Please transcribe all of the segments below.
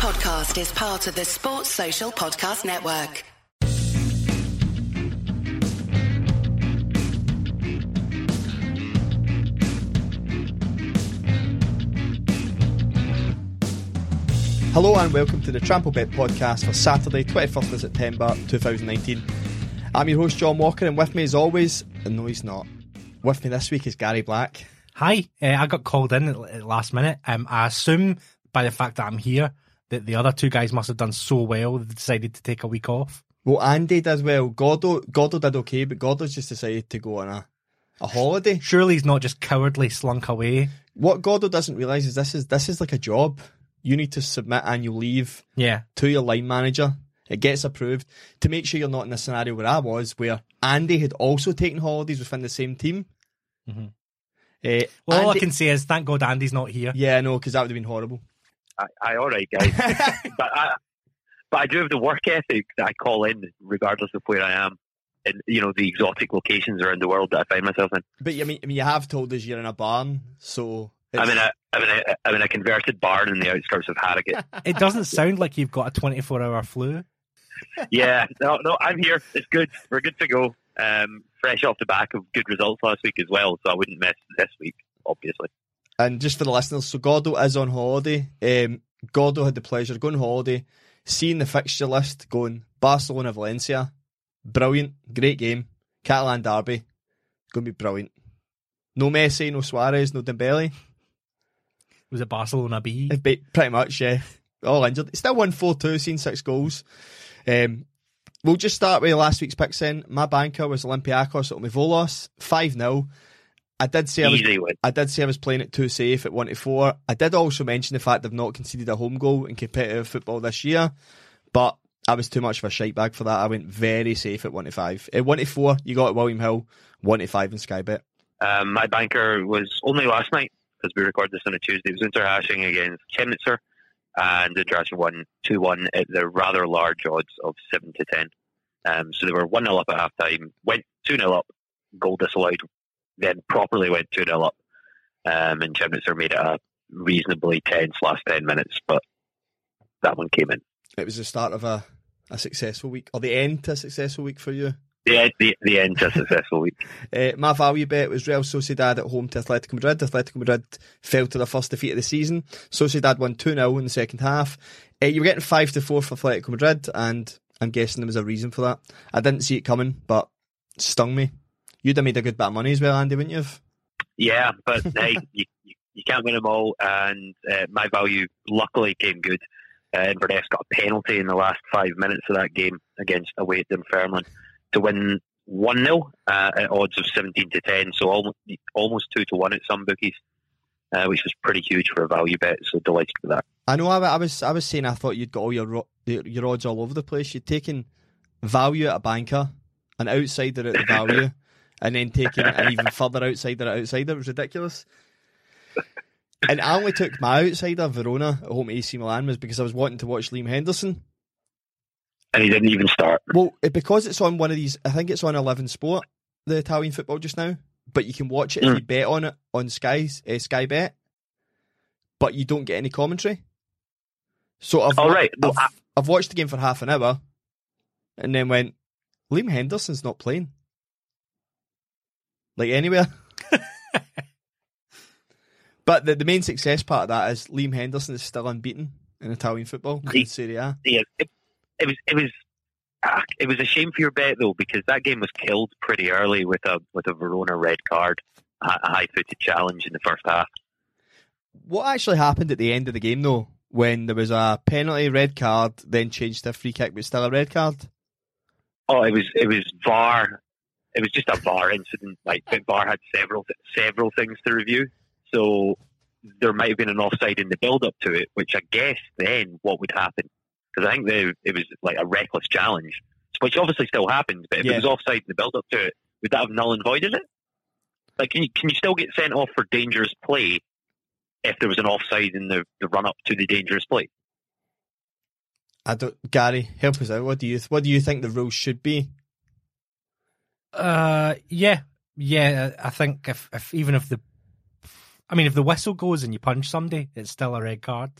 podcast is part of the Sports Social Podcast Network. Hello and welcome to the Trample Bet podcast for Saturday, 21st of September 2019. I'm your host, John Walker, and with me as always, and no, he's not. With me this week is Gary Black. Hi, uh, I got called in at last minute. Um, I assume by the fact that I'm here that the other two guys must have done so well they decided to take a week off. Well, Andy did as well. Gordo, Gordo did okay, but Gordo's just decided to go on a, a holiday. Surely he's not just cowardly slunk away. What Gordo doesn't realise is this is this is like a job. You need to submit annual leave Yeah, to your line manager. It gets approved to make sure you're not in a scenario where I was, where Andy had also taken holidays within the same team. Mhm. Uh, well, all I can say is thank God Andy's not here. yeah, I know, because that would have been horrible. I, I all right, guys. but I, but I do have the work ethic that I call in, regardless of where I am, and you know the exotic locations around the world that I find myself in. But I mean, I mean, you have told us you're in a barn, so it's- I'm in a I'm in a I'm in a converted barn in the outskirts of Harrogate. It doesn't sound like you've got a 24 hour flu. yeah, no, no, I'm here. It's good. We're good to go. Um, fresh off the back of good results last week as well, so I wouldn't miss this week, obviously. And just for the listeners, so Gordo is on holiday. Um, Gordo had the pleasure of going on holiday, seeing the fixture list going Barcelona Valencia. Brilliant, great game. Catalan Derby, going to be brilliant. No Messi, no Suarez, no Dembele. Was it Barcelona B? Pretty much, yeah. All injured. Still won 4 2, seen six goals. Um, we'll just start with last week's picks then. My banker was Olympiacos at Omivolos, 5 0. I did say I was. I did say I was playing it too safe at one to four. I did also mention the fact they've not conceded a home goal in competitive football this year, but I was too much of a shite bag for that. I went very safe at one to five. At one to four, you got William Hill, one to five in Sky Bet. Um, my banker was only last night because we record this on a Tuesday. It was Unterhaching against Chemnitzer, and Unterhaching won two one at the rather large odds of seven to ten. Um, so they were one 0 up at half time, went two 0 up, goal disallowed, then properly went two 0 up, um, and Chemnitzer made it a reasonably tense last ten minutes, but that one came in. It was the start of a, a successful week, or the end to a successful week for you. The end, the, the end to a successful week. Uh, my value bet was Real Sociedad at home to Atletico Madrid. Atletico Madrid fell to their first defeat of the season. Sociedad won 2 0 in the second half. Uh, you were getting 5 to 4 for Atletico Madrid, and I'm guessing there was a reason for that. I didn't see it coming, but stung me. You'd have made a good bit of money as well, Andy, wouldn't you? Yeah, but hey, you, you, can't win them all, and uh, my value luckily came good. Uh, Inverness got a penalty in the last five minutes of that game against away at Dunfermline to win 1 0 uh, at odds of 17 to 10, so almost, almost 2 to 1 at some bookies, uh, which was pretty huge for a value bet, so delighted with that. I know. I, I was. I was saying. I thought you'd got all your your your odds all over the place. You'd taken value at a banker, an outsider at the value, and then taking an even further outsider outsider. It was ridiculous. And I only took my outsider, Verona, at home to AC Milan, was because I was wanting to watch Liam Henderson. And he didn't even start. Well, because it's on one of these, I think it's on Eleven Sport, the Italian football just now. But you can watch it if Mm. you bet on it on Sky, uh, Sky Bet. But you don't get any commentary. So I've, All right. I've, I've watched the game for half an hour, and then went, Liam Henderson's not playing. Like anywhere. but the, the main success part of that is Liam Henderson is still unbeaten in Italian football in Serie A. yeah, it, it was it was ah, it was a shame for your bet though because that game was killed pretty early with a with a Verona red card, a, a high footed challenge in the first half. What actually happened at the end of the game, though, when there was a penalty, red card, then changed to a free kick, but still a red card? Oh, it was it was VAR. It was just a VAR incident. Like VAR had several several things to review, so there might have been an offside in the build up to it, which I guess then what would happen because I think they, it was like a reckless challenge, which obviously still happened. But if Yeah. it was offside in the build up to it, would that have null and voided it? Like, can you can you still get sent off for dangerous play if there was an offside in the, the run up to the dangerous play? I don't, Gary, help us out. What do you what do you think the rules should be? Uh, yeah, yeah. I think if, if even if the, I mean, if the whistle goes and you punch somebody, it's still a red card.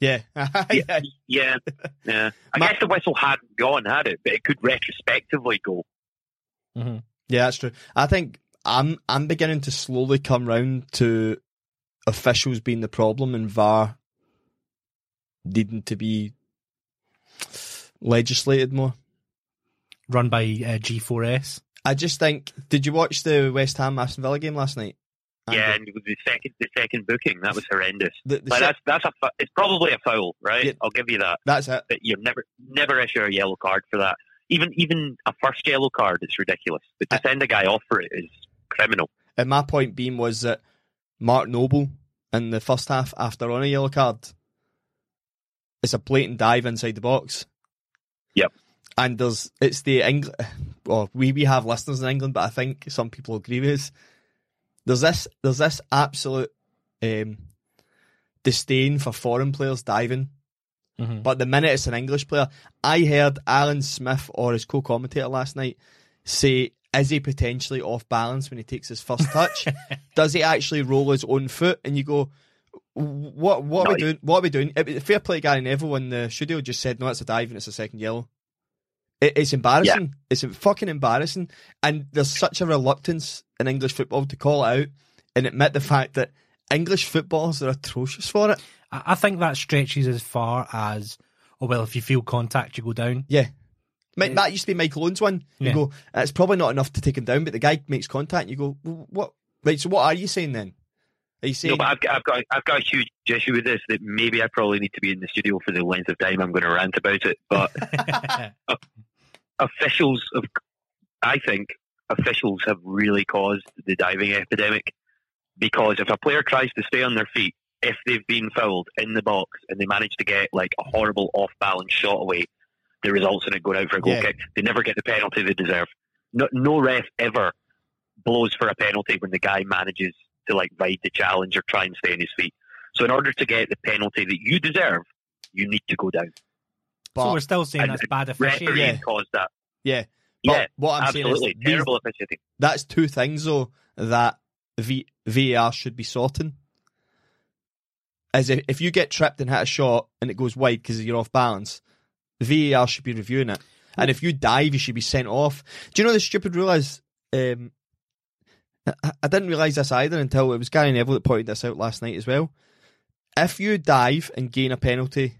Yeah. Yeah. Yeah, yeah. I Ma- guess the whistle hadn't gone, had it? But it could retrospectively go. Mhm. Yeah, that's true. I think I'm I'm beginning to slowly come round to officials being the problem and VAR needing to be legislated more. Run by uh, G4S. I just think. Did you watch the West Ham Aston Villa game last night? Yeah, and the second the second booking that was horrendous. The- the Like se- that's that's a it's probably a foul, right? Yeah. I'll give you that. that's it. But you never never issue a yellow card for that. Even even a first yellow card, it's ridiculous. But to uh, send a guy off for it is criminal. And my point being was that Mark Noble in the first half, after on a yellow card, it's a blatant dive inside the box. Yep. And there's it's the England. Well, we we have listeners in England, but I think some people agree with us. There's this there's this absolute um, disdain for foreign players diving. Mhm. But the minute it's an English player, I heard Alan Smith or his co-commentator last night say, "Is he potentially off balance when he takes his first touch? Does he actually roll his own foot?" And you go, "What? What are we No. doing? What are we doing?" Fair play, Gary Neville in the studio just said, "No, it's a dive and it's a second yellow." It, it's embarrassing. It's fucking embarrassing, and there's such a reluctance in English football to call it out and admit the fact that English footballers are atrocious for it. I I think that stretches as far as, oh, well, if you feel contact, you go down. Yeah. Mi- That used to be Michael Owen's one. You Yeah. go, it's probably not enough to take him down, but the guy makes contact. And you go, "Well, what? Right. So what are you saying then? Are you saying? No, but I've, got- I've got I've got a huge issue with this. That maybe I probably need to be in the studio for the length of time I'm going to rant about it. But officials of, I think officials have really caused the diving epidemic because if a player tries to stay on their feet, if they've been fouled in the box and they manage to get like a horrible off balance shot away, the results in it going out for a goal Yeah. kick. They never get the penalty they deserve. No, no ref ever blows for a penalty when the guy manages to like ride the challenge or try and stay on his feet. So in order to get the penalty that you deserve, you need to go down. but, so we're still saying And that's bad Referees officiating. Yeah. caused that. yeah. But Yeah, what I'm absolutely saying is, these- terrible officiating. that's two things though that v- VAR should be sorting. As if, if you get tripped and hit a shot and it goes wide because you're off balance, VAR should be reviewing it. And if you dive, you should be sent off. Do you know the stupid rule is? Um, I, didn't realise this either until it was Gary Neville that pointed this out last night as well. If you dive and gain a penalty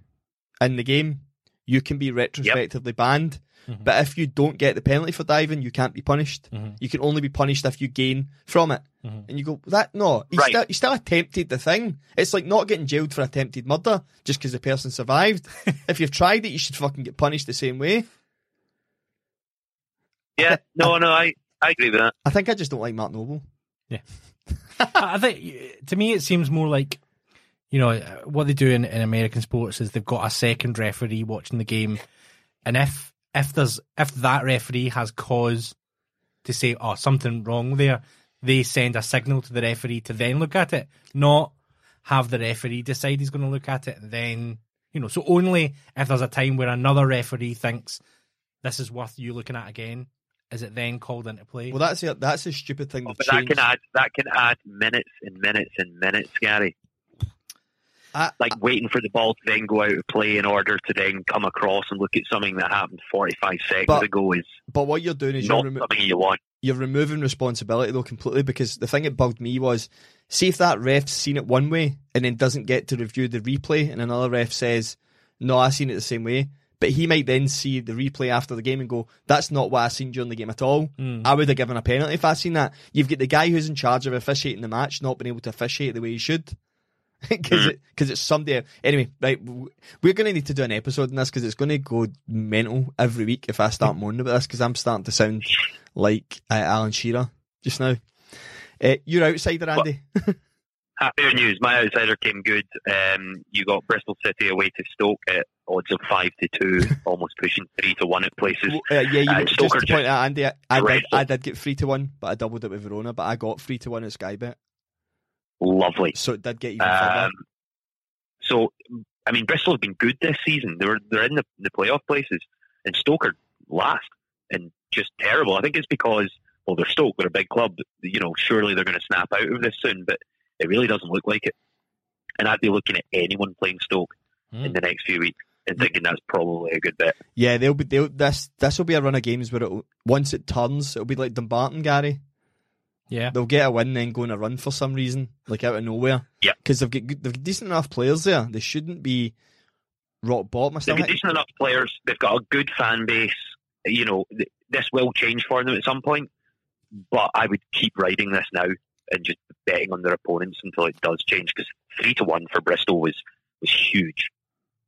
in the game, you can be retrospectively banned. Mhm. But if you don't get the penalty for diving, you can't be punished. Mhm. You can only be punished if you gain from it. Mhm. And you go, that no, you Right. still you still attempted the thing. It's like not getting jailed for attempted murder just because the person survived. if you've tried it, you should fucking get punished the same way. Yeah, no, no, I, I agree with that. I think I just don't like Mark Noble. Yeah. I think to me it seems more like you know what they do in, in American sports is they've got a second referee watching the game, and if if there's if that referee has cause to say oh something wrong there, they send a signal to the referee to then look at it, not have the referee decide he's going to look at it. And then you know, so only if there's a time where another referee thinks this is worth you looking at again, is it then called into play? Well, that's a, that's a stupid thing. Oh, they've but that can add that can add minutes and minutes and minutes, Gary. I- like waiting for the ball to then go out of play in order to then come across and look at something that happened 45 seconds But ago is But what you're doing is you're, not remo- something you want. you're removing responsibility though completely because the thing that bugged me was, see if that ref's seen it one way and then doesn't get to review the replay, and another ref says, "No, I seen it the same way." But he might then see the replay after the game and go, "That's not what I seen during the game at all." Mm. I would have given a penalty if I seen that. You've got the guy who's in charge of officiating the match not being able to officiate the way he should. Because Mm. it, cause it's somebody. Anyway, right, we're going to need to do an episode on this because it's going to go mental every week if I start moaning about this because I'm starting to sound like uh, Alan Shearer just now. Uh, you're outsider, Andy. Happier news. My outsider came good. Um, you got Bristol City away to Stoke at odds of five to two, almost pushing three to one at places. Well, uh, yeah, you Uh, just to point out, Andy, I, I, did. I did get three to one, but I doubled it with Verona. But I got three to one at Sky Bet, Lovely. so it did get even further. Um, so, I mean, Bristol have been good this season. They're they're in the, the playoff places, and Stoke are last and just terrible. I think it's because well, they're Stoke, they're a big club. You know, surely they're going to snap out of this soon, but it really doesn't look like it. And I'd be looking at anyone playing Stoke. Hmm. In the next few weeks and thinking that's probably a good bet. Yeah, they'll be they'll, this this will be a run of games where it once it turns, it'll be like Dumbarton, Gary. Yeah. They'll get a win, then go on a run for some reason, like out of nowhere. Yeah. because they've got they've got decent enough players there. They shouldn't be rock bottom. They've got decent enough players. They've got a good fan base. You know, th- this will change for them at some point, but I would keep riding this now and just betting on their opponents until it does change because three to one for Bristol was was huge.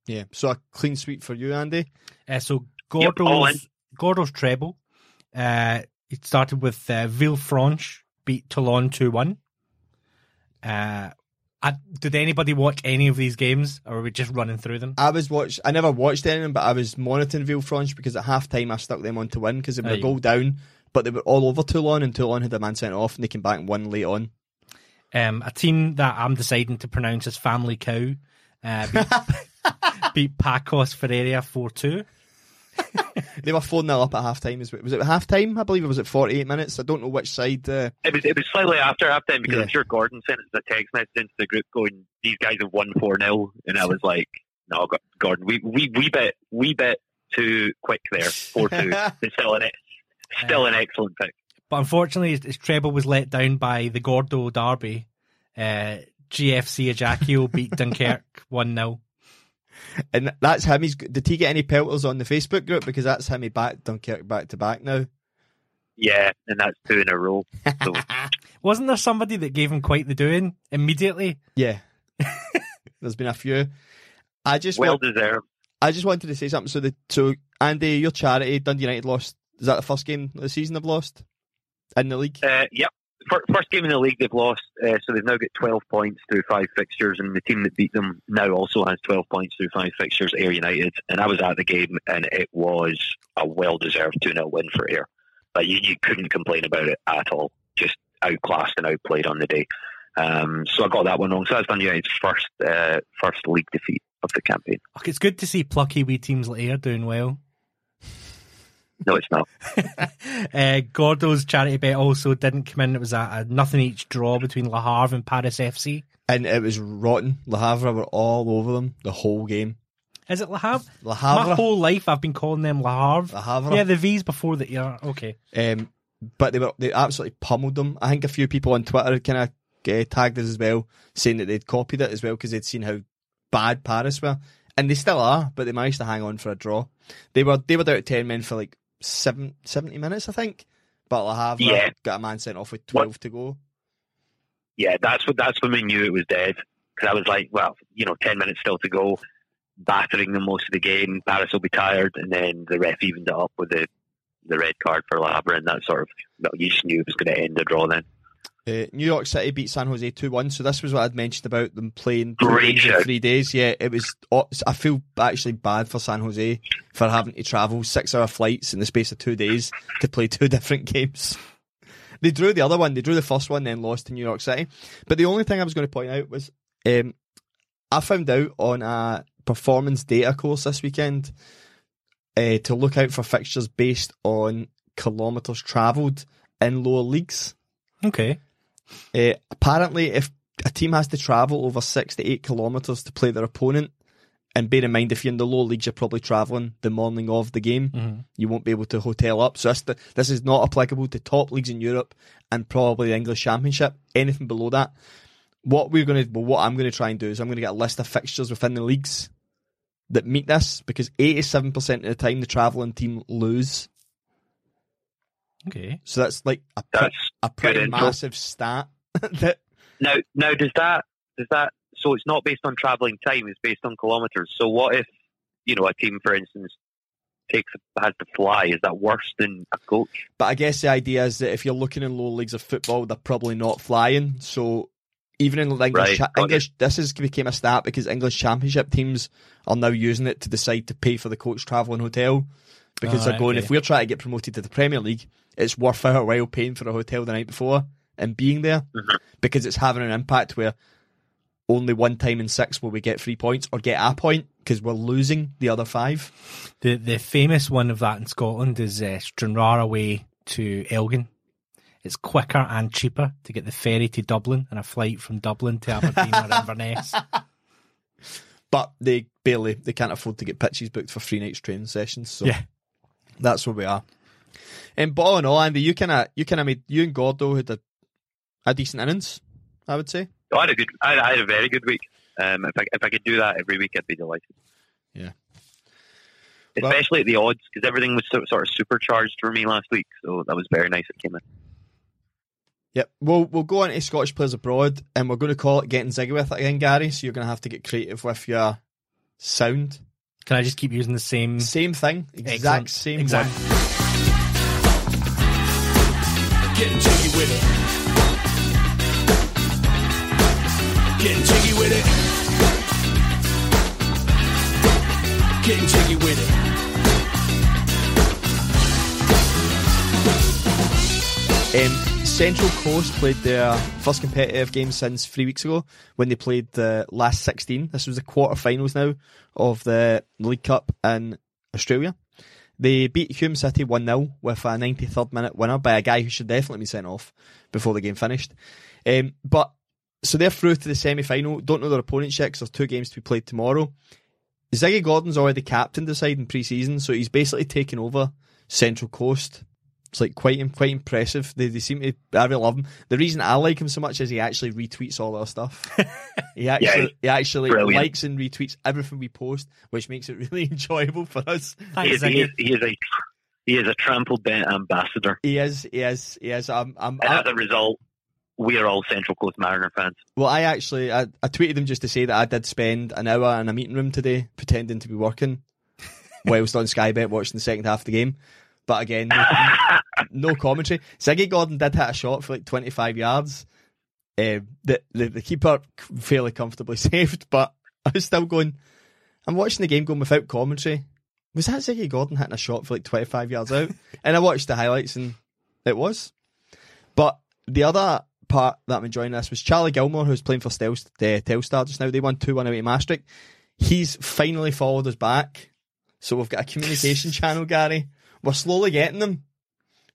Yeah, so a clean sweep for you, Andy. Uh, so Yep, all in. Gordo's, Gordo's treble. Uh, it started with uh, Villefranche beat Toulon 2 1. Uh, I, did anybody watch any of these games, or are we just running through them? I was watch. I never watched anything, but I was monitoring Villefranche because at half time I stuck them on to win because they were Aye. a goal down, but they were all over Toulon and Toulon had a man sent off and they came back and won late on. Um, a team that I'm deciding to pronounce as Family Cow uh, beat, beat Pacos Ferreira 4 2. They were 4 0 up at half time. Was it half time? I believe it was at 48 minutes. I don't know which side. Uh, It was it was slightly after halftime because Yeah. I'm sure Gordon sent us a text message into the group going, "These guys have won four 0 and I was like, "No, Gordon, we we we bet we bet too quick there, four two. It's still an still an excellent pick. But unfortunately, his, his treble was let down by the Gordo Derby. Uh, GFC Ajaccio beat Dunkirk 1 0. and that's him. He's, did he get any pelters on the Facebook group? Because that's him. He back Dunkirk back to back now. Yeah, and that's two in a row. So Wasn't there somebody that gave him quite the doing immediately? Yeah. There's been a few. I just well want, deserved. I just wanted to say something. So the so Andy, your charity, Dundee United lost. Is that the first game of the season they've lost in the league? Uh, yep. First game in the league they've lost, uh, so they've now got 12 points through five fixtures, and the team that beat them now also has 12 points through five fixtures, Ayr United. And I was at the game, and it was a well-deserved 2-0 win for Air. Like, you, you couldn't complain about it at all. Just outclassed and outplayed on the day. Um, so I got that one wrong. So that's Dundee United's first, uh, first league defeat of the campaign. Look, it's good to see plucky wee teams like Ayr doing well. No, it's not. uh, Gordo's charity bet also didn't come in. It was a, a nothing each draw between Le Havre and Paris FC. And it was rotten. Le Havre were all over them the whole game. Is it Le Havre? Le Havre. My whole life I've been calling them Le Havre. Le Havre. Yeah, the V's before the yeah. Okay. Um, but they were they absolutely pummeled them. I think a few people on Twitter kind of uh, tagged us as well, saying that they'd copied it as well because they'd seen how bad Paris were, and they still are. But they managed to hang on for a draw. They were they were down to ten men for like seven, 70 minutes, I think. But Le Havre Yeah. got a man sent off with twelve to go. yeah, that's what that's when we knew it was dead. Because I was like, well, you know, ten minutes still to go, battering them most of the game. Paris will be tired, and then the ref evened it up with the the red card for Labra, and that sort of you just knew it was going to end the draw then. Uh, New York City beat San Jose 2 1. So, this was what I'd mentioned about them playing two Great games in three days. Yeah, it was. I feel actually bad for San Jose for having to travel six hour flights in the space of two days to play two different games. They drew the other one, they drew the first one, then lost to New York City. But the only thing I was going to point out was um, I found out on a performance data course this weekend uh, to look out for fixtures based on kilometres travelled in lower leagues. Okay. Uh, apparently, if a team has to travel over six to eight kilometres to play their opponent, and bear in mind if you're in the lower leagues, you're probably travelling the morning of the game. Mhm. You won't be able to hotel up. So this, this is not applicable to top leagues in Europe and probably the English Championship. Anything below that, what we're going to, well, what I'm going to try and do is I'm going to get a list of fixtures within the leagues that meet this because 87% of the time the travelling team lose. Okay. So that's like a, That's a pretty massive stat that now. Now, does that does that? So it's not based on travelling time; it's based on kilometres. So what if you know a team, for instance, takes has to fly? Is that worse than a coach? But I guess the idea is that if you're looking in lower leagues of football, they're probably not flying. So even in the English, Right, English, this has became a stat because English Championship teams are now using it to decide to pay for the coach travel and hotel. Because Ah, they're going, okay. if we're trying to get promoted to the Premier League, it's worth our while paying for a hotel the night before and being there Mhm. because it's having an impact where only one time in six will we get three points or get a point because we're losing the other five. The the famous one of that in Scotland is uh, Stranraer away to Elgin. It's quicker and cheaper to get the ferry to Dublin and a flight from Dublin to Aberdeen or Inverness. but they barely they can't afford to get pitches booked for three nights training sessions. So Yeah. that's where we are. And but all in all, Andy, you kind of you kind of made you and Gordo had a, a decent innings, I would say. I had a good, I had, I had a very good week. Um, if I if I could do that every week, I'd be delighted. Yeah. Well- Especially at the odds, because everything was sort sort of supercharged for me last week, so that was very nice. It came in. Yep. We'll we'll go on to Scottish players abroad, and we're going to call it getting ziggy with it again, Gary. So you're going to have to get creative with your sound. Can I just keep using the same? Same thing, exact Excellent. same Exact. one. Getting jiggy with it. Getting jiggy with it. Getting jiggy with it. Um, Central Coast played their first competitive game since three weeks ago when they played the last 16. This was the quarterfinals now of the League Cup in Australia. They beat Hume City 1 0 with a 93rd minute winner by a guy who should definitely be sent off before the game finished. Um, but so they're through to the semi final. Don't know their opponents yet because there's two games to be played tomorrow. Ziggy Gordon's already captained the side in pre season, so he's basically taken over Central Coast it's like quite quite impressive. They they seem to. I really love him. The reason I like him so much is he actually retweets all our stuff. he actually he's he actually brilliant. likes and retweets everything we post, which makes it really enjoyable for us. He is, he, is, he is a he is a trample bet ambassador, He is he is he is. I'm, I'm, and I, as a result, we are all Central Coast Mariner fans. well, I actually I, I tweeted him just to say that I did spend an hour in a meeting room today pretending to be working whilst on Sky Bet watching the second half of the game. But again, no, no commentary. Ziggy Gordon did hit a shot for like 25 yards. Um, the, the the keeper fairly comfortably saved, but I was still going. I'm watching the game going without commentary. Was that Ziggy Gordon hitting a shot for like 25 yards out? and I watched the highlights and it was. But the other part that I'm enjoying this was Charlie Gilmore, who's playing for Stel- uh, Telstar just now. They won 2 1 away to Maastricht. He's finally followed us back. So we've got a communication channel, Gary. We're slowly getting them.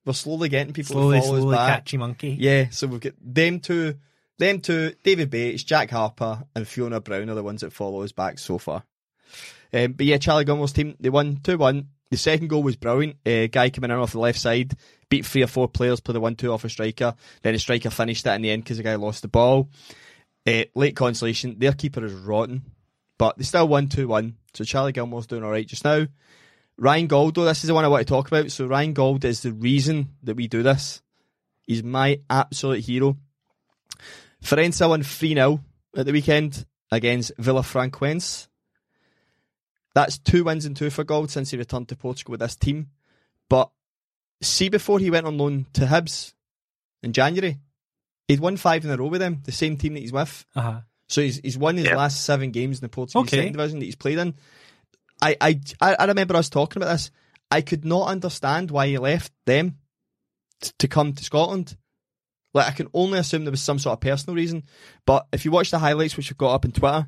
We're slowly getting people Slowly, to follow slowly, us back. catchy monkey. Yeah, so we've got them two, them two, David Bates, Jack Harper, and Fiona Brown are the ones that follow us back so far. Um, but yeah, Charlie Gilmore's team, they won 2 1. The second goal was brilliant. Uh, guy coming in off the left side, beat three or four players, played the 1 2 off a striker. Then the striker finished it in the end because the guy lost the ball. Uh, late consolation, their keeper is rotten, but they still won 2 1. So Charlie Gilmore's doing alright just now. Ryan Goldo, this is the one I want to talk about. So Ryan Gauld is the reason that we do this. He's my absolute hero. Farense won 3 0 at the weekend against Villa Vilafranquense. That's two wins and two for Gauld since he returned to Portugal with this team. But see, before he went on loan to Hibs in January, he'd won five in a row with them, the same team that he's with. Uh-huh. So he's he's won his Yeah. last seven games in the Portuguese Okay. second division that he's played in. I, I I remember us talking about this. I could not understand why he left them t- to come to Scotland. Like I can only assume there was some sort of personal reason. But if you watch the highlights which we've got up on Twitter,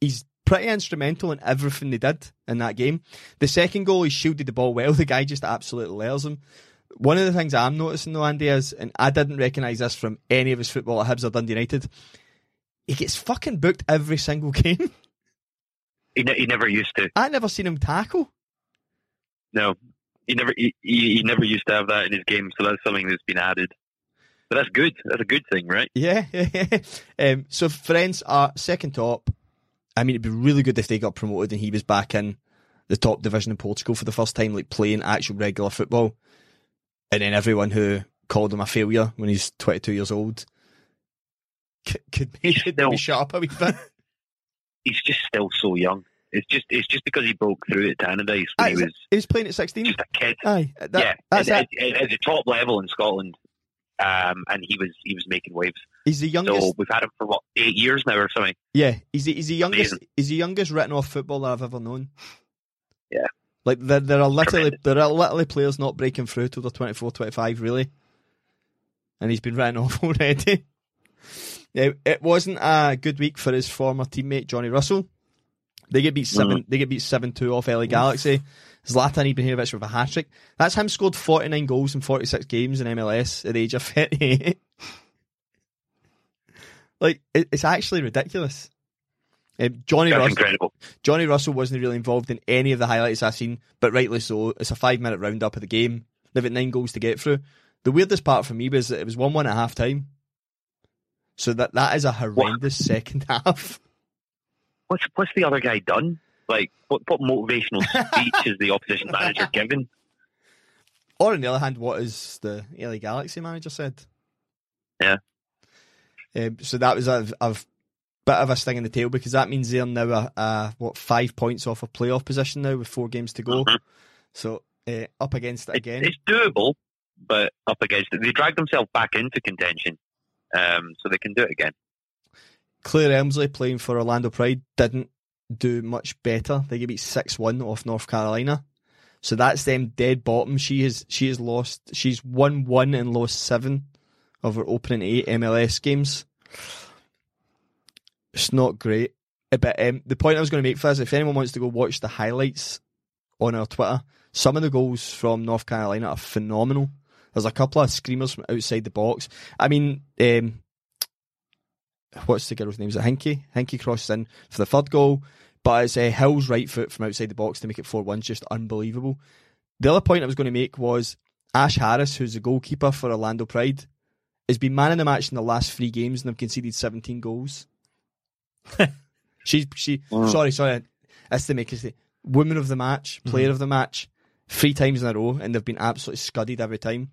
he's pretty instrumental in everything they did in that game. The second goal, he shielded the ball well. The guy just absolutely layers him. One of the things I'm noticing though, Andy, is, and I didn't recognise this from any of his football at Hibs or Dundee United, he gets fucking booked every single game. He, he never used to. I never seen him tackle. No, he never. He, he he never used to have that in his game. So that's something that's been added. But that's good. That's a good thing, right? Yeah, um, so Farense second top. I mean, it'd be really good if they got promoted and he was back in the top division in Portugal for the first time, like playing actual regular football. And then everyone who called him a failure when he's 22 years old could, could maybe, maybe shut up a wee bit. He's just still so young. It's just it's just because he broke through at Tannadice when Aye, he was he was playing at 16. just a kid. Aye, that, yeah, that's at, it. at, at the top level in Scotland, um, and he was he was making waves. He's the youngest. So we've had him for what eight years now or something. Yeah, he's the, he's the youngest. Amazing. He's the youngest written off footballer I've ever known. Yeah. like there, there are literally Tremendous. there are literally players not breaking through till they're 24, 25, really, and he's been written off already. Yeah, it wasn't a good week for his former teammate Johnny Russell. They get beat seven. They get beat seven two off LA Galaxy. Zlatan Ibrahimovic with a hat trick. That's him scored forty nine goals in forty six games in MLS at the age of thirty eight. like it, it's actually ridiculous. Um, Johnny That's Russell, incredible. Johnny Russell wasn't really involved in any of the highlights I've seen, but rightly so. It's a five minute roundup of the game. They've got nine goals to get through. The weirdest part for me was that it was one one at half time. So that that is a horrendous second half. What's what's the other guy done? Like, what, what motivational speech is the opposition manager giving? Or on the other hand, what is the LA Galaxy manager said? Yeah. Um, so that was a, a bit of a sting in the tail because that means they're now a, a what five points off a playoff position now with four games to go. Mhm. So uh, up against It- again. It's doable, but up against it, they dragged themselves back into contention, um, so they can do it again. Claire Emslie playing for Orlando Pride didn't do much better. They beat six one off North Carolina. So that's them dead bottom. She has she has lost she's won one and lost seven of her opening eight MLS games. It's not great. Uh, But um, the point I was going to make for is if anyone wants to go watch the highlights on our Twitter, some of the goals from North Carolina are phenomenal. There's a couple of screamers from outside the box. I mean, um, what's the girl's name? Is it Hinky? Hinky crosses in for the third goal, but it's uh, Hill's right foot from outside the box to make it 4 1 just unbelievable. The other point I was going to make was Ash Harris, who's the goalkeeper for Orlando Pride, has been man in the match in the last three games and have conceded 17 goals. She's she Mm. sorry sorry that's the make it say woman of the match, player of the match, three times in a row, and they've been absolutely scudded every time.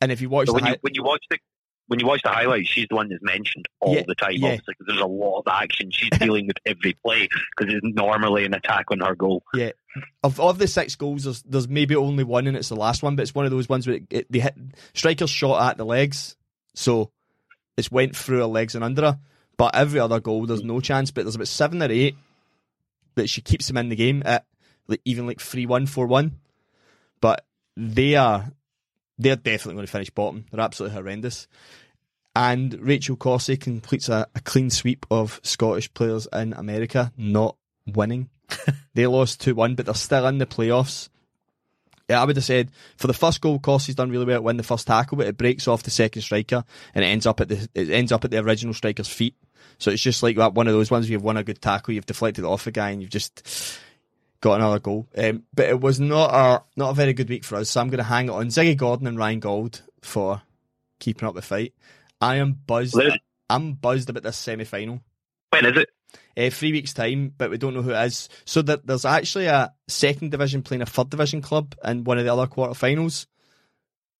And if you watch So the when you when you watch the when you watch the highlights, she's the one that's mentioned all Yeah, the time. yeah. Obviously, 'cause there's a lot of action. She's dealing with every play because it's normally an attack on her goal. Yeah, of of the six goals, there's there's maybe only one, and it's the last one. But it's one of those ones where it, it, they hit strikers shot at the legs, so it's went through her legs and under her. But every other goal, there's no chance. But there's about seven or eight that she keeps them in the game at like, even like three one, four one. But they are they're definitely going to finish bottom. They're absolutely horrendous. And Rachel Corsie completes a, a clean sweep of Scottish players in America not winning. they lost 2 1, but they're still in the playoffs. Yeah, I would have said for the first goal, Corsie's done really well at win the first tackle, but it breaks off the second striker and it ends up at the it ends up at the original striker's feet. So it's just like that one of those ones where you've won a good tackle, you've deflected it off a guy, and you've just got another goal. Um, but it was not a not a very good week for us, so I'm going to hang it on Ziggy Gordon and Ryan Gauld for keeping up the fight. I am buzzed. I'm buzzed about this semi final. When is it? Uh, three weeks time, but we don't know who it is. So that there's actually a second division playing a third division club in one of the other quarterfinals.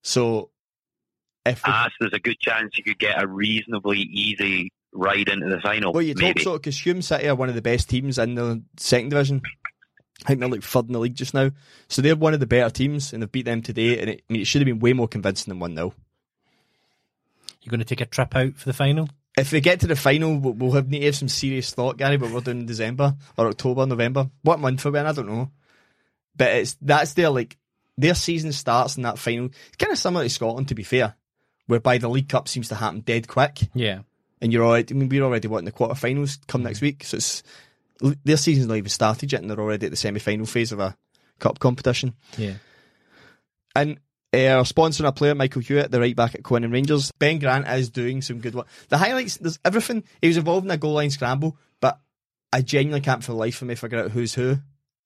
So if we, Ah, so there's a good chance you could get a reasonably easy ride into the final. well, you maybe. hope so because Hume City are one of the best teams in the second division. I think they're like third in the league just now. So they're one of the better teams, and they've beat them today. And it, I mean, it should have been way more convincing than one 0 You're going to take a trip out for the final? If we get to the final, we'll, we'll have need to have some serious thought, Gary. But we're doing December or October, November. What month are we in? I don't know. But it's that's their like their season starts in that final. It's kind of similar to Scotland, to be fair, whereby the League Cup seems to happen dead quick, Yeah. and you're already. I mean, we're already what in the quarterfinals come next mm-hmm. week, so it's their season's not even started yet, and they're already at the semi-final phase of a cup competition. Yeah. And uh, our sponsor and our player, Michael Hewitt, the right back at Kilwinning Rangers. Ben Grant is doing some good work. The highlights, there's everything. He was involved in a goal line scramble, but I genuinely can't for the life of me figure out who's who.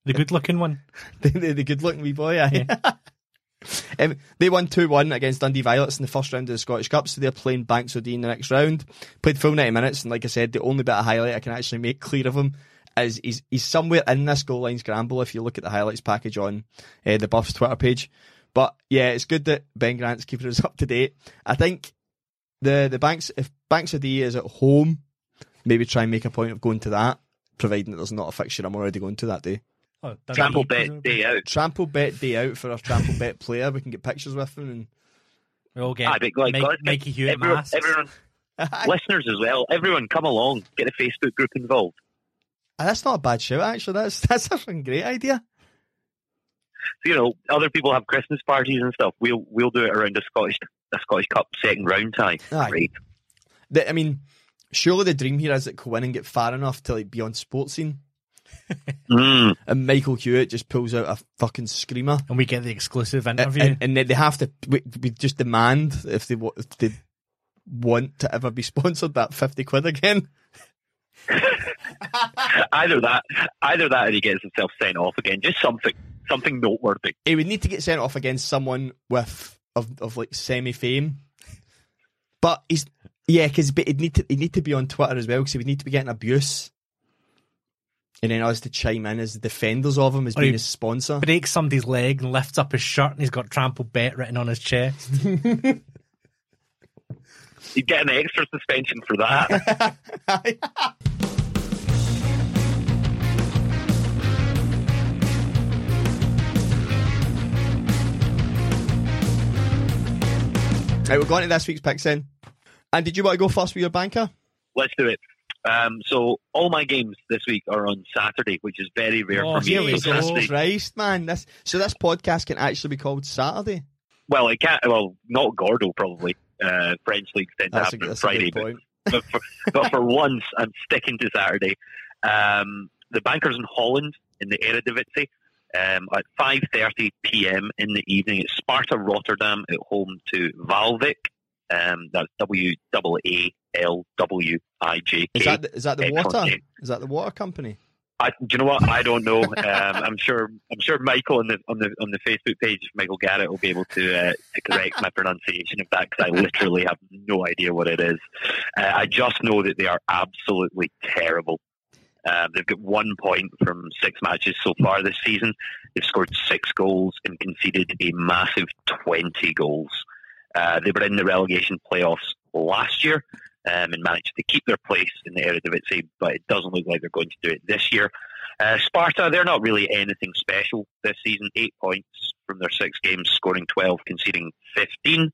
The good looking one. the, the, the good looking wee boy, aye. um, they won 2 1 against Dundee Violets in the first round of the Scottish Cup, so they're playing Banks O'Dee in the next round. Played full 90 minutes, and like I said, the only bit of highlight I can actually make clear of him is he's, he's somewhere in this goal line scramble if you look at the highlights package on uh, the Buffs Twitter page. But yeah, it's good that Ben Grant's keeping us up to date. I think the, the Banks, if Banks O'Dee is at home, maybe try and make a point of going to that, providing that there's not a fixture I'm already going to that day. Oh, Trample bet day out. Trample bet day out for our trample bet player. We can get pictures with him and We all get but like, Mike, guys, Mikey Hewitt everyone, masks. everyone, listeners as well. Everyone, come along. Get the Facebook group involved. Ah, that's not a bad shout actually. That's that's a fucking great idea. You know, other people have Christmas parties and stuff. We'll we'll do it around the Scottish the Scottish Cup second round tie. Aye. Right. The, I mean, surely the dream here is that go in and get far enough to like be on Sportscene, Mm. and Michael Hewitt just pulls out a fucking screamer, and we get the exclusive and, interview. and, and then they have to we, we just demand if they wa- if they want to ever be sponsored that fifty quid again. either that, either that, or he gets himself sent off again. Just something, something noteworthy. He would need to get sent off against someone with of of like semi fame. But he's yeah, because he'd need to he'd need to be on Twitter as well because he would need to be getting abuse. And then us to chime in as the defenders of him as Or being he- his sponsor. Breaks somebody's leg and lifts up his shirt and he's got trampled bet written on his chest. He'd get an extra suspension for that. right, we're going to this week's picks in. And did you want to go first with your banker? Let's do it. Um, so all my games this week are on Saturday, which is very rare Oh, for me. here we So go. Christ, man. This so this podcast can actually be called Saturday. Well, it can't. Well, not Gordo probably. Uh, French leagues tend to That's a, happen on a Friday, but but for, but for once, I'm sticking to Saturday. Um, the bankers in Holland in the Eredivisie um, at 5:30 p.m. in the evening. It's Sparta Rotterdam at home to Valvik. Um, that's W A A L W I J Is that the, is that the Excellent water? Is that the water company? I, do you know what? I don't know. Um, I'm sure. I'm sure Michael on the on the on the Facebook page, Michael Garrett, will be able to uh, to correct my pronunciation of that because I literally have no idea what it is. Uh, I just know that they are absolutely terrible. Um, they've got one point from six matches so far this season. They've scored six goals and conceded a massive 20 goals. Uh, they were in the relegation playoffs last year um, and managed to keep their place in the Eredivisie, but it doesn't look like they're going to do it this year. Uh, Sparta, they're not really anything special this season. Eight points from their six games, scoring 12, conceding 15.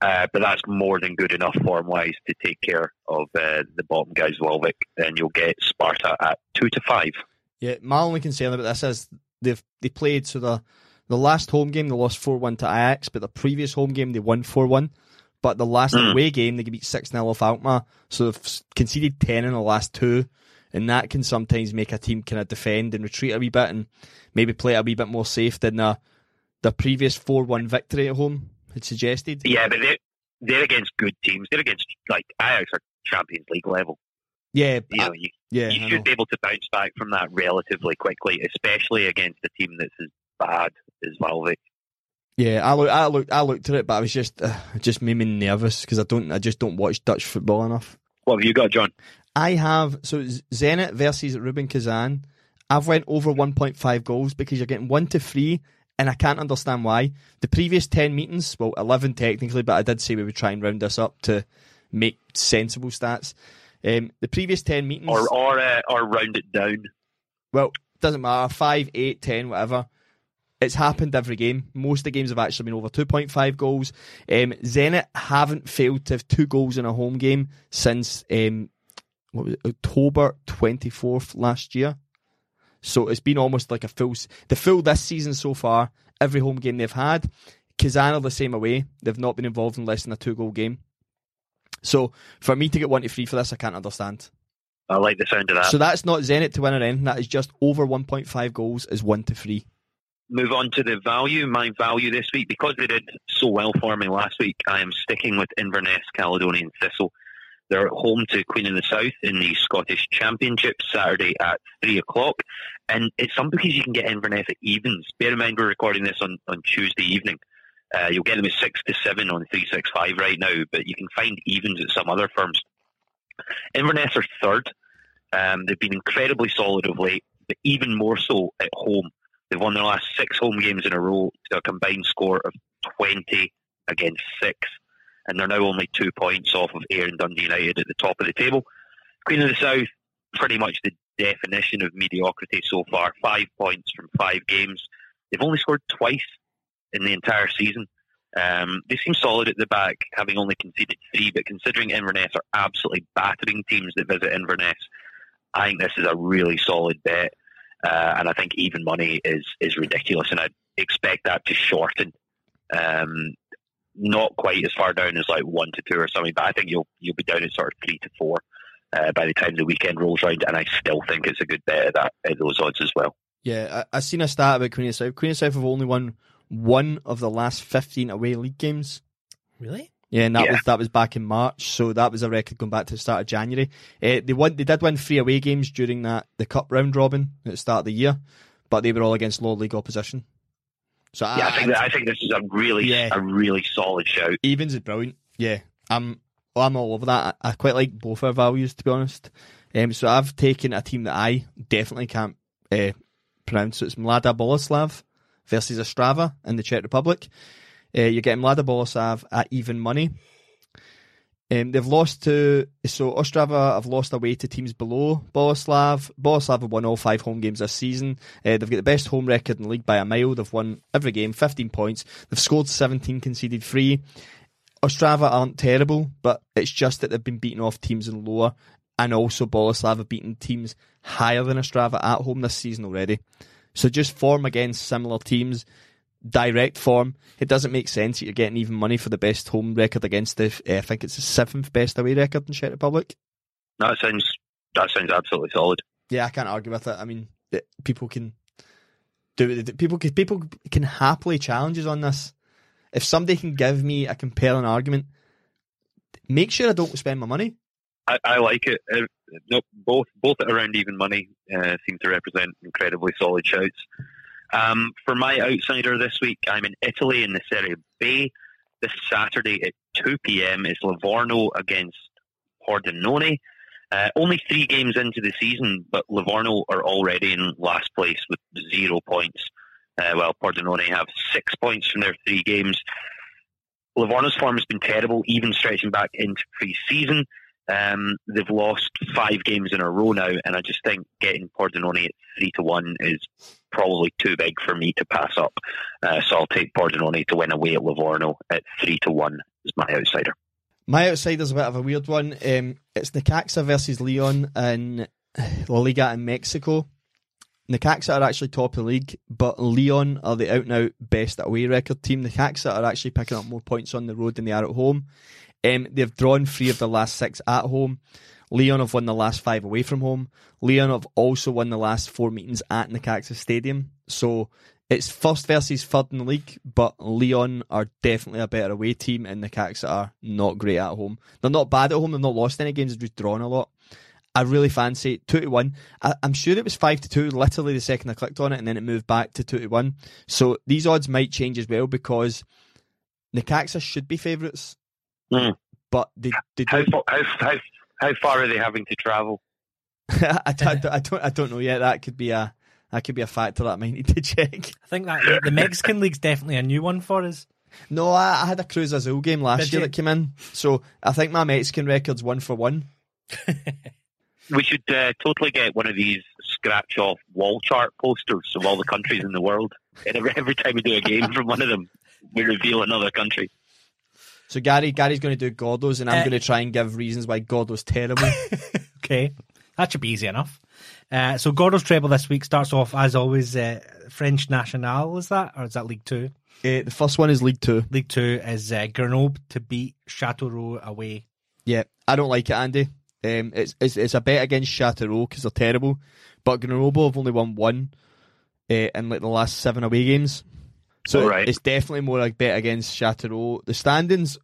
Uh, but that's more than good enough form wise to take care of uh, the bottom guys, Volvic. And you'll get Sparta at 2 to 5. Yeah, my only concern about this is they've they played so the the last home game they lost four one to Ajax, but the previous home game they won four one. But the last Mm. away game they beat six 0 off Alkmaar, so they've conceded ten in the last two, and that can sometimes make a team kind of defend and retreat a wee bit and maybe play a wee bit more safe than the the previous four one victory at home had suggested. Yeah, but they're, they're against good teams. They're against, like, Ajax are Champions League level. Yeah, You know, you, yeah, you should be able to bounce back from that relatively quickly, especially against a team that's as bad as Valvic. Yeah, I look, I looked, I looked at it, but I was just, uh, just made me nervous because I don't, I just don't watch Dutch football enough. What have you got, John? I have so Zenit versus Rubin Kazan. I've went over 1.5 goals because you're getting one to three, and I can't understand why. The previous 10 meetings, well, 11 technically, but I did say we would try and round this up to make sensible stats. Um, the previous 10 meetings, Or or uh, or round it down. well, doesn't matter, 5, 8, 10, whatever. It's happened every game. Most of the games have actually been over 2.5 goals. Um, Zenit haven't failed to have two goals in a home game since um, what was it, October 24th last year. So it's been almost like a full, the full this season so far, every home game they've had. Kazan are the same away. They've not been involved in less than a two goal game. So for me to get one to three for this, I can't understand. I like the sound of that. So that's not Zenit to win or anything. That is just over 1.5 goals is one to three. Move on to the value. My value this week, because they did so well for me last week, I am sticking with Inverness Caledonian Thistle. They're at home to Queen of the South in the Scottish Championship Saturday at three o'clock, and it's some because you can get Inverness at evens. Bear in mind we're recording this on, on Tuesday evening. Uh, you'll get them at six to seven on three six five right now, but you can find evens at some other firms. Inverness are third. Um, they've been incredibly solid of late, but even more so at home. They've won their last six home games in a row to a combined score of 20 against six, and they're now only two points off of Ayr and Dundee United at the top of the table. Queen of the South, pretty much the definition of mediocrity so far. Five points from five games. They've only scored twice in the entire season. Um, they seem solid at the back, having only conceded three, but considering Inverness are absolutely battering teams that visit Inverness, I think this is a really solid bet. Uh, and I think even money is is ridiculous, and I expect that to shorten. Um, not quite as far down as like one to two or something, but I think you'll you'll be down at sort of three to four uh, by the time the weekend rolls around, and I still think it's a good bet at that at those odds as well. Yeah, I, I seen a stat about Queen of South. Queen of South have only won one of the last 15 away league games. Really? Yeah, and that Yeah. was that was back in March, so that was a record going back to the start of January. Uh, they won, they did win three away games during that the cup round robin at the start of the year, but they were all against lower league opposition. So Yeah, I think that, I think this is a really Yeah. a really solid shout. Evans is brilliant. Yeah, I'm well, I'm all over that. I, I quite like both our values to be honest. Um, so I've taken a team that I definitely can't uh, pronounce. So it's Mlada Boleslav versus Ostrava in the Czech Republic. Uh, you're getting Mlada Boleslav at even money. Um, they've lost to so Ostrava have lost away to teams below Boleslav. Boleslav have won all five home games this season. Uh, they've got the best home record in the league by a mile. They've won every game, 15 points. They've scored 17, conceded three. Ostrava aren't terrible, but it's just that they've been beaten off teams in lower, and also Boleslav have beaten teams higher than Ostrava at home this season already. So just form against similar teams, direct form. It doesn't make sense that you're getting even money for the best home record against the. uh, I think it's the seventh best away record in Czech Republic. That sounds that sounds absolutely solid. Yeah, I can't argue with it. I mean, people can do it. People can people can happily challenge us on this. If somebody can give me a compelling argument, make sure I don't spend my money. I, I like it. Uh, no, both both around even money uh, seem to represent incredibly solid shouts. Um, for my outsider this week, I'm in Italy in the Serie B. This Saturday at 2 p.m. is Livorno against Pordenone. Uh, only three games into the season, but Livorno are already in last place with zero points. Uh, while Pordenone have six points from their three games. Livorno's form has been terrible, even stretching back into pre-season. Um, they've lost five games in a row now, and I just think getting Pordenone at three to one is probably too big for me to pass up. Uh, so I'll take Pordenone to win away at Livorno at three to one is my outsider. My outsider's a bit of a weird one. Um, it's Necaxa versus Leon in La Liga in Mexico. Necaxa are actually top of the league, but Leon are the out and out best away record team. Necaxa are actually picking up more points on the road than they are at home. Um, they've drawn three of the last six at home. Leon have won the last five away from home. Leon have also won the last four meetings at Necaxa Stadium. So it's first versus third in the league, but Leon are definitely a better away team, and Necaxa are not great at home. They're not bad at home. They've not lost any games. They've just drawn a lot. I really fancy it. two to one. I, I'm sure it was five to two. Literally the second I clicked on it, and then it moved back to two to one. So these odds might change as well because Necaxa should be favourites, Hmm. but they they How, how, how, how far are they having to travel? I, don't- I don't I don't know yet. That could be a that could be a factor that I might need to check. I think that the Mexican League's definitely a new one for us. No, I, I had a Cruz Azul game last Did year you? that came in, so I think my Mexican record's one for one. We should uh, totally get one of these scratch off wall chart posters of all the countries in the world. And every, every time we do a game from one of them, we reveal another country. So Gary, Gary's going to do Gordo's, and I'm Uh, going to try and give reasons why Gordo's terrible. Okay, that should be easy enough. Uh, so Gordo's treble this week starts off as always uh, French National. Is that or is that League Two? Uh, the first one is League Two. League Two is uh, Grenoble to beat Châteauroux away. Yeah, I don't like it, Andy. Um, it's it's it's a bet against Châteauroux because they're terrible, but Grenoble have only won one uh, in like the last seven away games, so right. it's definitely more like bet against Châteauroux. The standings,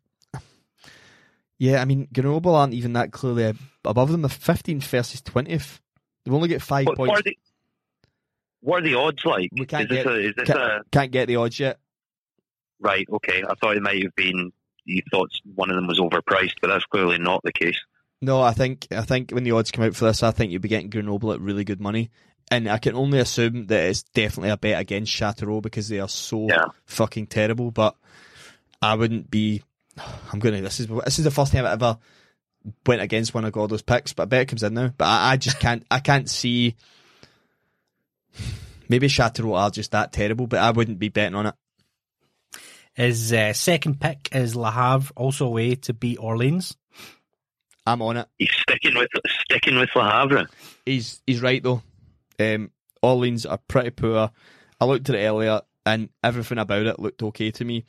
yeah, I mean Grenoble aren't even that clearly above them. They're fifteenth versus twentieth. They've only got five What, what, points. are the, what are the odds like? We can't get- a, Can't, a can't get the odds yet. right? Okay, I thought it might have been you thought one of them was overpriced, but that's clearly not the case. No, I think I think when the odds come out for this, I think you'll be getting Grenoble at really good money. And I can only assume that it's definitely a bet against Châteauroux because they are so Yeah. fucking terrible. But I wouldn't be. I'm gonna. This is this is the first time I ever went against one of Gordo's picks, but I bet it comes in now. But I, I just can't. I can't see. Maybe Châteauroux are just that terrible, but I wouldn't be betting on it. His uh, second pick is Le Havre, also away to beat Orleans. I'm on it. He's sticking with sticking with Le Havre. He's he's right though. Um, Orleans are pretty poor. I looked at it earlier, and everything about it looked okay to me.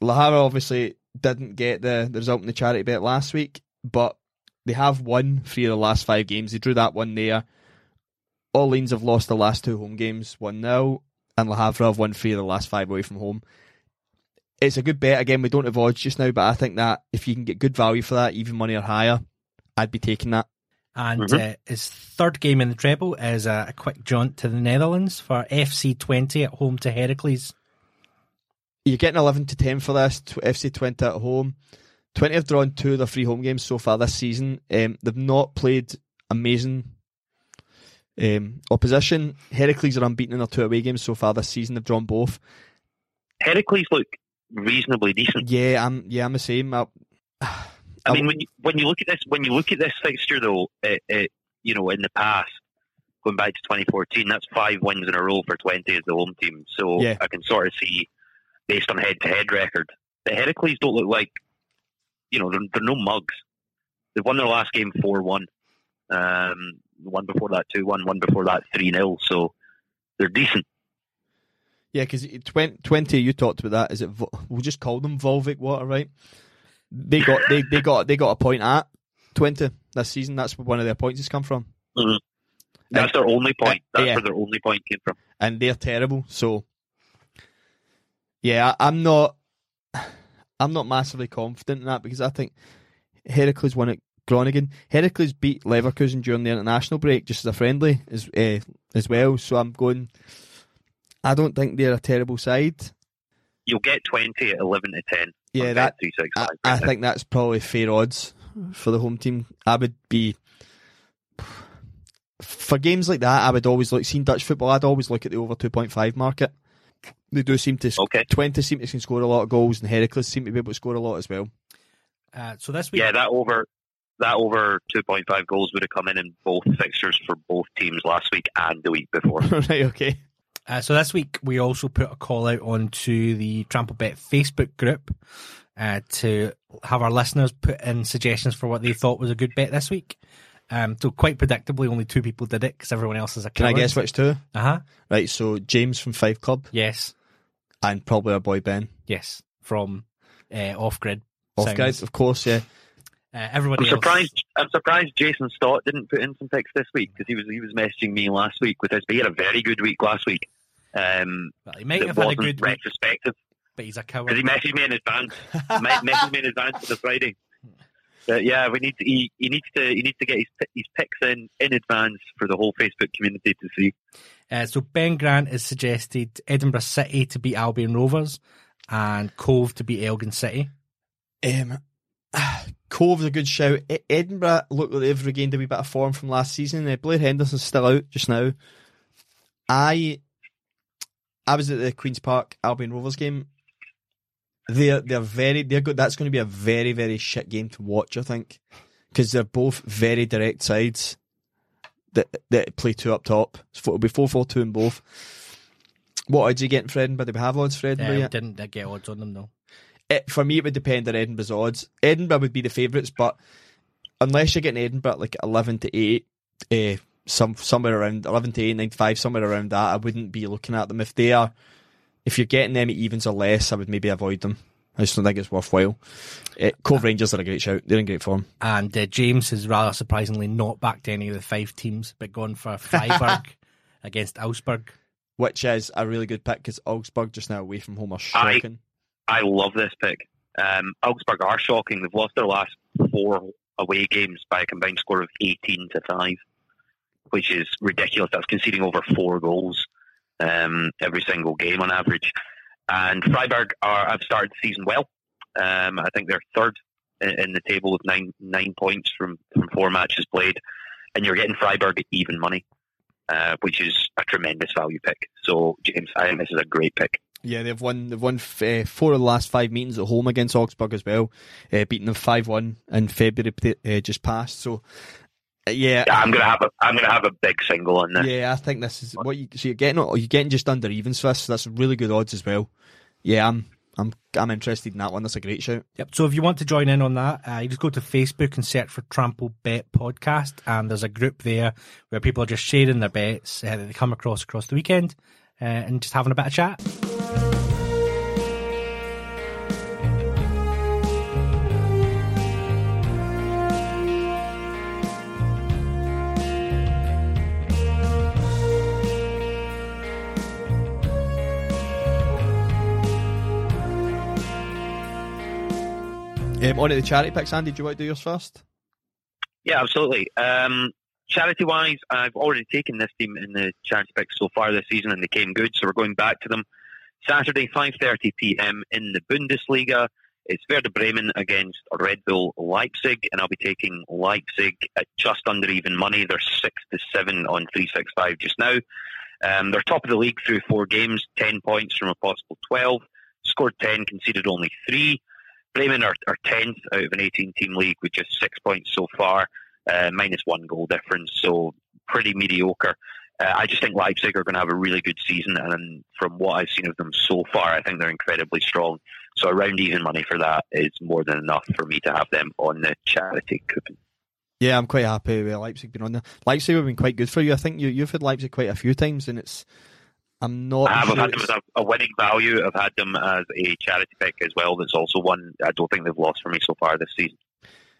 Le Havre obviously didn't get the, the result in the charity bet last week, but they have won three of the last five games. They drew that one there. Orleans have lost the last two home games, one 0 and Le Havre have won three of the last five away from home. it's a good bet. Again, we don't have odds just now, but I think that if you can get good value for that, even money or higher, I'd be taking that. And Mhm. uh, his third game in the treble is a, a quick jaunt to the Netherlands for FC Twente at home to Heracles. You're getting 11 to 10 for this. FC Twente at home. Twente have drawn two of their three home games so far this season. Um, they've not played amazing um, opposition. Heracles are unbeaten in their two away games so far this season. They've drawn both. Heracles look reasonably decent. Yeah, I'm. Yeah, I'm the same. I, I mean, when you, when you look at this, when you look at this fixture, though, it, it, you know, in the past, going back to 2014, that's five wins in a row for Twente as the home team. So Yeah. I can sort of see, based on head-to-head record, the Heracles don't look like, you know, they're, they're no mugs. They've won their last game 4-1. Um, one before that 2-1, one before that 3-0. So they're decent. Yeah, because Twente, Twente, you talked about that. Is it? We'll just call them Volvic Water, right? They got they, they got they got a point at Twente this season. That's where one of their points has come from, That's their only point. That's yeah. where their only point came from. and they're terrible. So, yeah, I'm not I'm not massively confident in that because I think Heracles won at Groningen. Heracles beat Leverkusen during the international break just as a friendly as uh, as well. So I'm going. I don't think they're a terrible side. You'll get Twente at 11 to 10. Yeah, on that Bet365 I, I think that's probably fair odds for the home team. I would be for games like that. I would always look. Seeing Dutch football, I'd always look at the over two point five market. They do seem to Okay. Twente seem to can score a lot of goals, and Heracles seem to be able to score a lot as well. Uh, so this week, Yeah, that over that over 2.5 goals would have come in in both fixtures for both teams last week and the week before. right? Okay. Uh, so this week we also put a call out onto the Trampled Bet Facebook group uh, to have our listeners put in suggestions for what they thought was a good bet this week. Um, so quite predictably, only two people did it because everyone else is a Can I guess which two? Uh huh. Right. So James from Five Club Yes. and probably our boy Ben Yes. From uh, off grid. off grid, of course. Yeah. Uh, everybody I'm else. surprised. I'm surprised Jason Stott didn't put in some picks this week because he was he was messaging me last week with his. He had a very good week last week. Um, Well, he might have had a wasn't good week, retrospective but he's a coward. because coward. he messaged me in advance. me- messaged me in advance for the Friday. But yeah, we need to, he, he needs to he needs to get his pi- his picks in in advance for the whole Facebook community to see. Uh, so Ben Grant has suggested Edinburgh City to beat Albion Rovers and Cove to beat Elgin City. Um, Cove's a good shout. Edinburgh look like they've regained a wee bit of form from last season. Uh, Blair Henderson's still out just now. I I was at the Queens Park Albion Rovers game. They're they're very they're good. That's going to be a very very shit game to watch. I think because they're both very direct sides that that play two up top. So it'll be four four two in both. What odds are you getting for Edinburgh? Do we have odds for Edinburgh Uh, didn't get odds on them though. It, for me, it would depend on Edinburgh's odds. Edinburgh would be the favourites, but unless you're getting Edinburgh like eleven to eight, uh, some somewhere around eleven to eight, nine to five, somewhere around that, I wouldn't be looking at them. If they are, if you're getting them at evens or less, I would maybe avoid them. I just don't think it's worthwhile. Uh, Cove Rangers are a great shout. They're in great form. And uh, James has rather surprisingly not backed any of the five teams, but gone for Freiburg against Augsburg. Which is a really good pick because Augsburg just now away from home are I- shocking. I love this pick. Um, Augsburg are shocking. They've lost their last four away games by a combined score of 18 to 5, which is ridiculous. That's conceding over four goals um, every single game on average. And Freiburg are, have started the season well. Um, I think they're third in, in the table with nine nine points from, from four matches played. And you're getting Freiburg at even money, uh, which is a tremendous value pick. So, James, I think this is a great pick. Yeah, they've won. They've won uh, four of the last five meetings at home against Augsburg as well, uh, beating them five one in February uh, just past. So, uh, yeah, Yeah, I'm gonna have a I'm gonna have a big single on this. yeah, I think this is what you. So you're getting. You're getting just under evens for this. So that's really good odds as well. Yeah, I'm. I'm. I'm interested in that one. That's a great shout. Yep. So if you want to join in on that, uh, you just go to Facebook and search for Trampled Bet Podcast, and there's a group there where people are just sharing their bets uh, that they come across across the weekend, uh, and just having a bit of chat. Um, on to the charity picks, Andy. Do you want to do yours first? Yeah, absolutely. Um, charity wise, I've already taken this team in the charity picks so far this season, and they came good. So we're going back to them. Saturday, 5:30 p.m. in the Bundesliga. It's Werder Bremen against Red Bull Leipzig, and I'll be taking Leipzig at just under even money. They're six to seven on three six five just now. Um, they're top of the league through four games, ten points from a possible twelve. Scored ten, conceded only three. Bremen are, are 10th out of an 18 team league with just six points so far, uh, minus one goal difference, so pretty mediocre. Uh, I just think Leipzig are going to have a really good season, and from what I've seen of them so far, I think they're incredibly strong. So around even money for that is more than enough for me to have them on the charity coupon. Yeah, I'm quite happy with Leipzig being on there. Leipzig have been quite good for you. I think you, you've had Leipzig quite a few times, and it's. I'm not. I have sure I've had them as a, a winning value. I've had them as a charity pick as well. That's also one I don't think they've lost for me so far this season.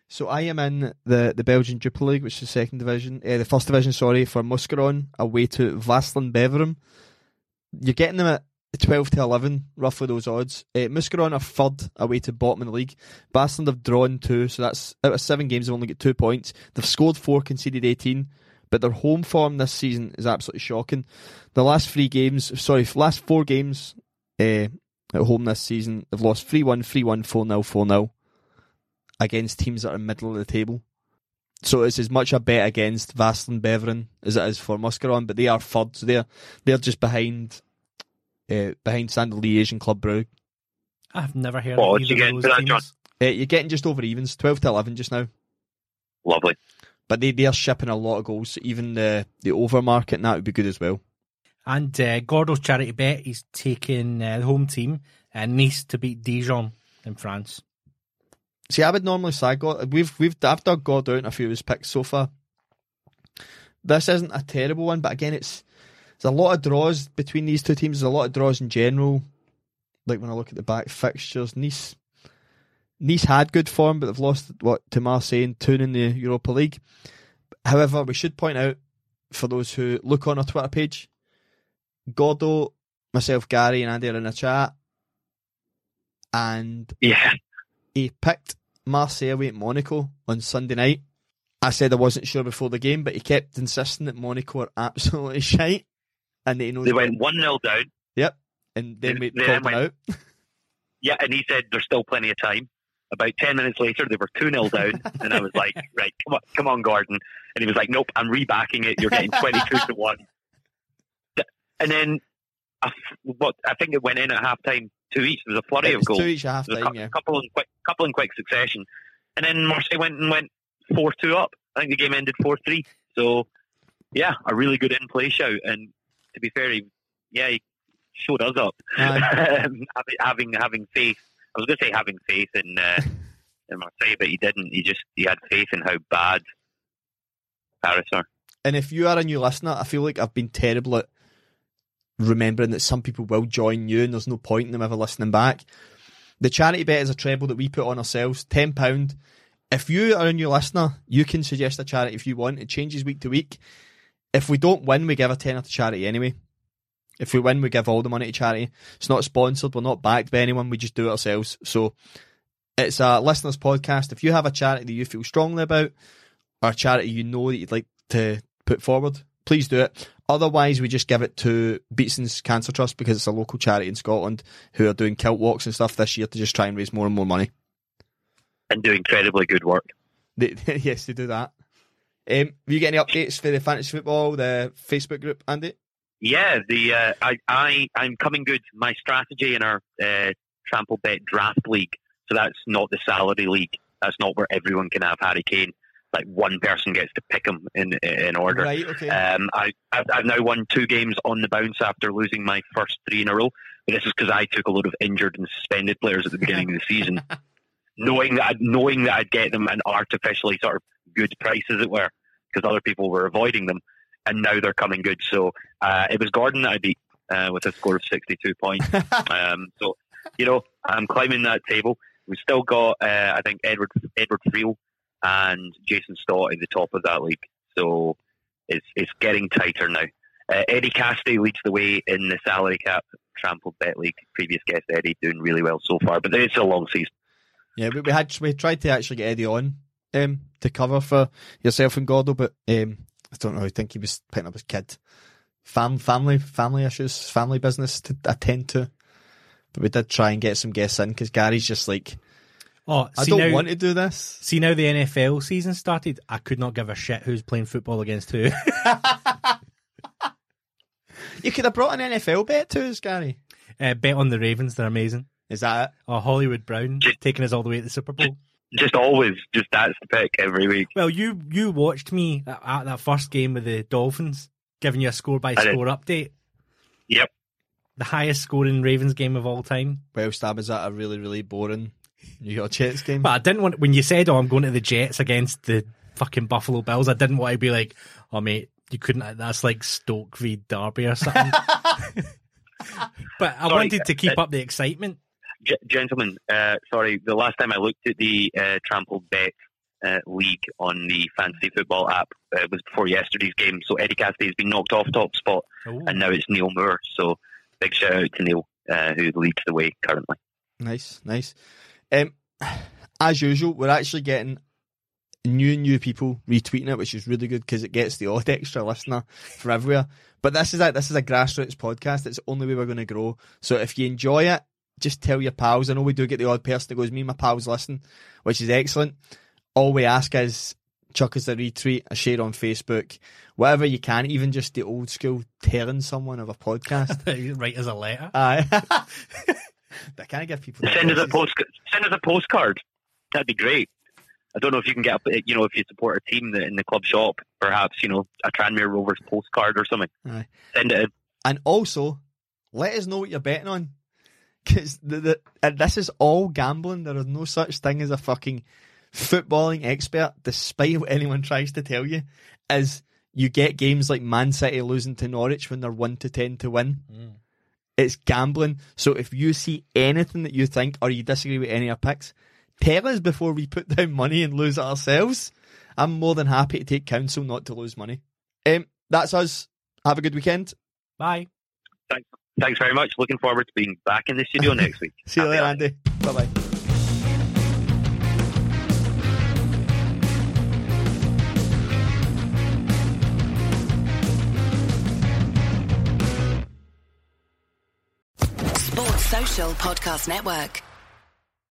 So I am in the, the Belgian Jupiler League, which is the second division, uh, the first division, sorry, for Mouscron away to Waasland Beveren. You're getting them at 12 to 11, roughly those odds. Uh, Mouscron are third away to bottom of the league. Waasland have drawn two, so that's out of seven games, they've only got two points. They've scored four, conceded 18, but their home form this season is absolutely shocking. The last three games, sorry, last four games uh, at home this season, they've lost 3 1, 3 1, 4 0, 4 0 against teams that are middle of the table. So it's as much a bet against Waasland Beveren as it is for Mouscron, but they are third, so they're they're just behind uh, behind Standard Liège and Club Brugge. I've never heard What of odds you either getting of for those that, John? teams. Uh, you're getting just over evens, twelve to eleven just now. Lovely. But they they are shipping a lot of goals. So even the the over market and that would be good as well. And uh, Gordo's charity bet, is taking uh, the home team, uh, Nice, to beat Dijon in France. See, I would normally say God. We've we've I've dug God out in a few of his picks so far. This isn't a terrible one, but again, it's there's a lot of draws between these two teams. There's a lot of draws in general. Like when I look at the back fixtures, Nice Nice had good form, but they've lost what to Marseille and Toon in the Europa League. However, we should point out for those who look on our Twitter page, Gordo, myself, Gary, and Andy are in a chat, and Yeah. he picked Marseille away at Monaco on Sunday night. I said I wasn't sure before the game, but he kept insisting that Monaco are absolutely shite, and that he knows. They went 1 0 down. Yep, and then They- we they called him went- out. Yeah, and he said there's still plenty of time. About 10 minutes later, they were 2 0 down. and I was like, right, come on, come on, Gordon. And he was like, nope, I'm rebacking it. You're getting 22 to 1. And then, I what I think it went in at halftime, two each. There was a flurry of goals. two each at half time. Yeah, couple in quick, couple in quick succession, and then Marseille went and went four two up. I think the game ended four three. So, yeah, a really good in play shout. And to be fair, he, yeah, he showed us up. Having having having faith. I was going to say having faith in uh, in Marseille, but he didn't. He just he had faith in how bad Paris are. and if you are a new listener, I feel like I've been terrible at remembering that some people will join you, and there's no point in them ever listening back. The charity bet is a treble that we put on ourselves, ten pound. If you are a new listener, you can suggest a charity if you want. It changes week to week. If we don't win, we give a tenner to charity anyway. If we win, we give all the money to charity. It's not sponsored. We're not backed by anyone. We just do it ourselves. So it's a listeners' podcast. If you have a charity that you feel strongly about, or a charity you know that you'd like to put forward, please do it. Otherwise, we just give it to Beatson's Cancer Trust because it's a local charity in Scotland who are doing kilt walks and stuff this year to just try and raise more and more money. And do incredibly good work. They, yes, they do that. Um, have you get any updates for the fantasy football, the Facebook group, Andy? Yeah, the uh, I I I'm coming good. My strategy in our uh, trample bet draft league. So that's not the salary league. That's not where everyone can have Harry Kane. Like one person gets to pick him in in order. Right, okay. Um, I, I've, I've now won two games on the bounce after losing my first three in a row. But this is because I took a load of injured and suspended players at the beginning of the season, knowing that I'd, knowing that I'd get them an artificially sort of good price, as it were, because other people were avoiding them, and now they're coming good. So uh, it was Gordon that I beat uh, with a score of sixty-two points. um, so you know I'm climbing that table. We've still got uh, I think Edward Edward Friel and Jason Stott at the top of that league. So it's it's getting tighter now. Uh, Eddie Cassidy leads the way in the salary cap trampled bet league. Previous guest Eddie doing really well so far, but it's a long season. Yeah, we, we had we tried to actually get Eddie on um, to cover for yourself and Gordo, but um, I don't know. I think he was picking up his kid, Fam, family, family issues, family business to attend to. But we did try and get some guests in because Gary's just like, Oh, I don't now, want to do this. See now the NFL season started. I could not give a shit who's playing football against who. You could have brought an NFL bet to us, Gary. uh, bet on the Ravens. They're amazing. Is that it? Oh, Hollywood Brown taking us all the way to the Super Bowl. Just always, just that's the pick every week. Well, you you watched me at, at that first game with the Dolphins, giving you a score by I did. score update. Yep. The highest scoring Ravens game of all time. Well, Stab, is that a really, really boring New York Jets game? But I didn't want when you said, "Oh, I'm going to the Jets against the fucking Buffalo Bills." I didn't want to be like, "Oh, mate, you couldn't." That's like Stoke v Derby or something. but I Sorry, wanted to keep uh, up the excitement. G- gentlemen, uh, sorry, the last time I looked at the uh, Trampled Bet uh, League on the fantasy football app uh, was before yesterday's game. So Eddie Cassidy has been knocked off top spot, Oh. and now it's Neil Moore. So big shout out to Neil, uh, who leads the way currently. Nice, nice. Um, as usual, we're actually getting new new people retweeting it, which is really good because it gets the odd extra listener from everywhere. But this is a this is a grassroots podcast. It's the only way we're going to grow. So if you enjoy it, just tell your pals. I know we do get the odd person that goes, "Me and my pals listen," which is excellent. All we ask is chuck us a retweet, a share on Facebook, whatever you can. Even just the old school telling someone of a podcast. Write as a letter. Aye. but can I give people Send us a addresses? post. Send us a postcard. That'd be great. I don't know if you can get, a, you know, if you support a team that in the club shop, perhaps you know a Tranmere Rovers postcard or something. Aye. Send it. In. And also, let us know what you're betting on. Because the, the, and this is all gambling. There is no such thing as a fucking footballing expert, despite what anyone tries to tell you. Is you get games like Man City losing to Norwich when they're 1 to 10 to win. It's gambling. So if you see anything that you think or you disagree with any of our picks, tell us before we put down money and lose it ourselves. I'm more than happy to take counsel not to lose money. Um, that's us. Have a good weekend. Bye. Thanks. Thanks very much. Looking forward to being back in the studio next week. See you Happy later. Andy. Bye bye. Sports Social Podcast Network.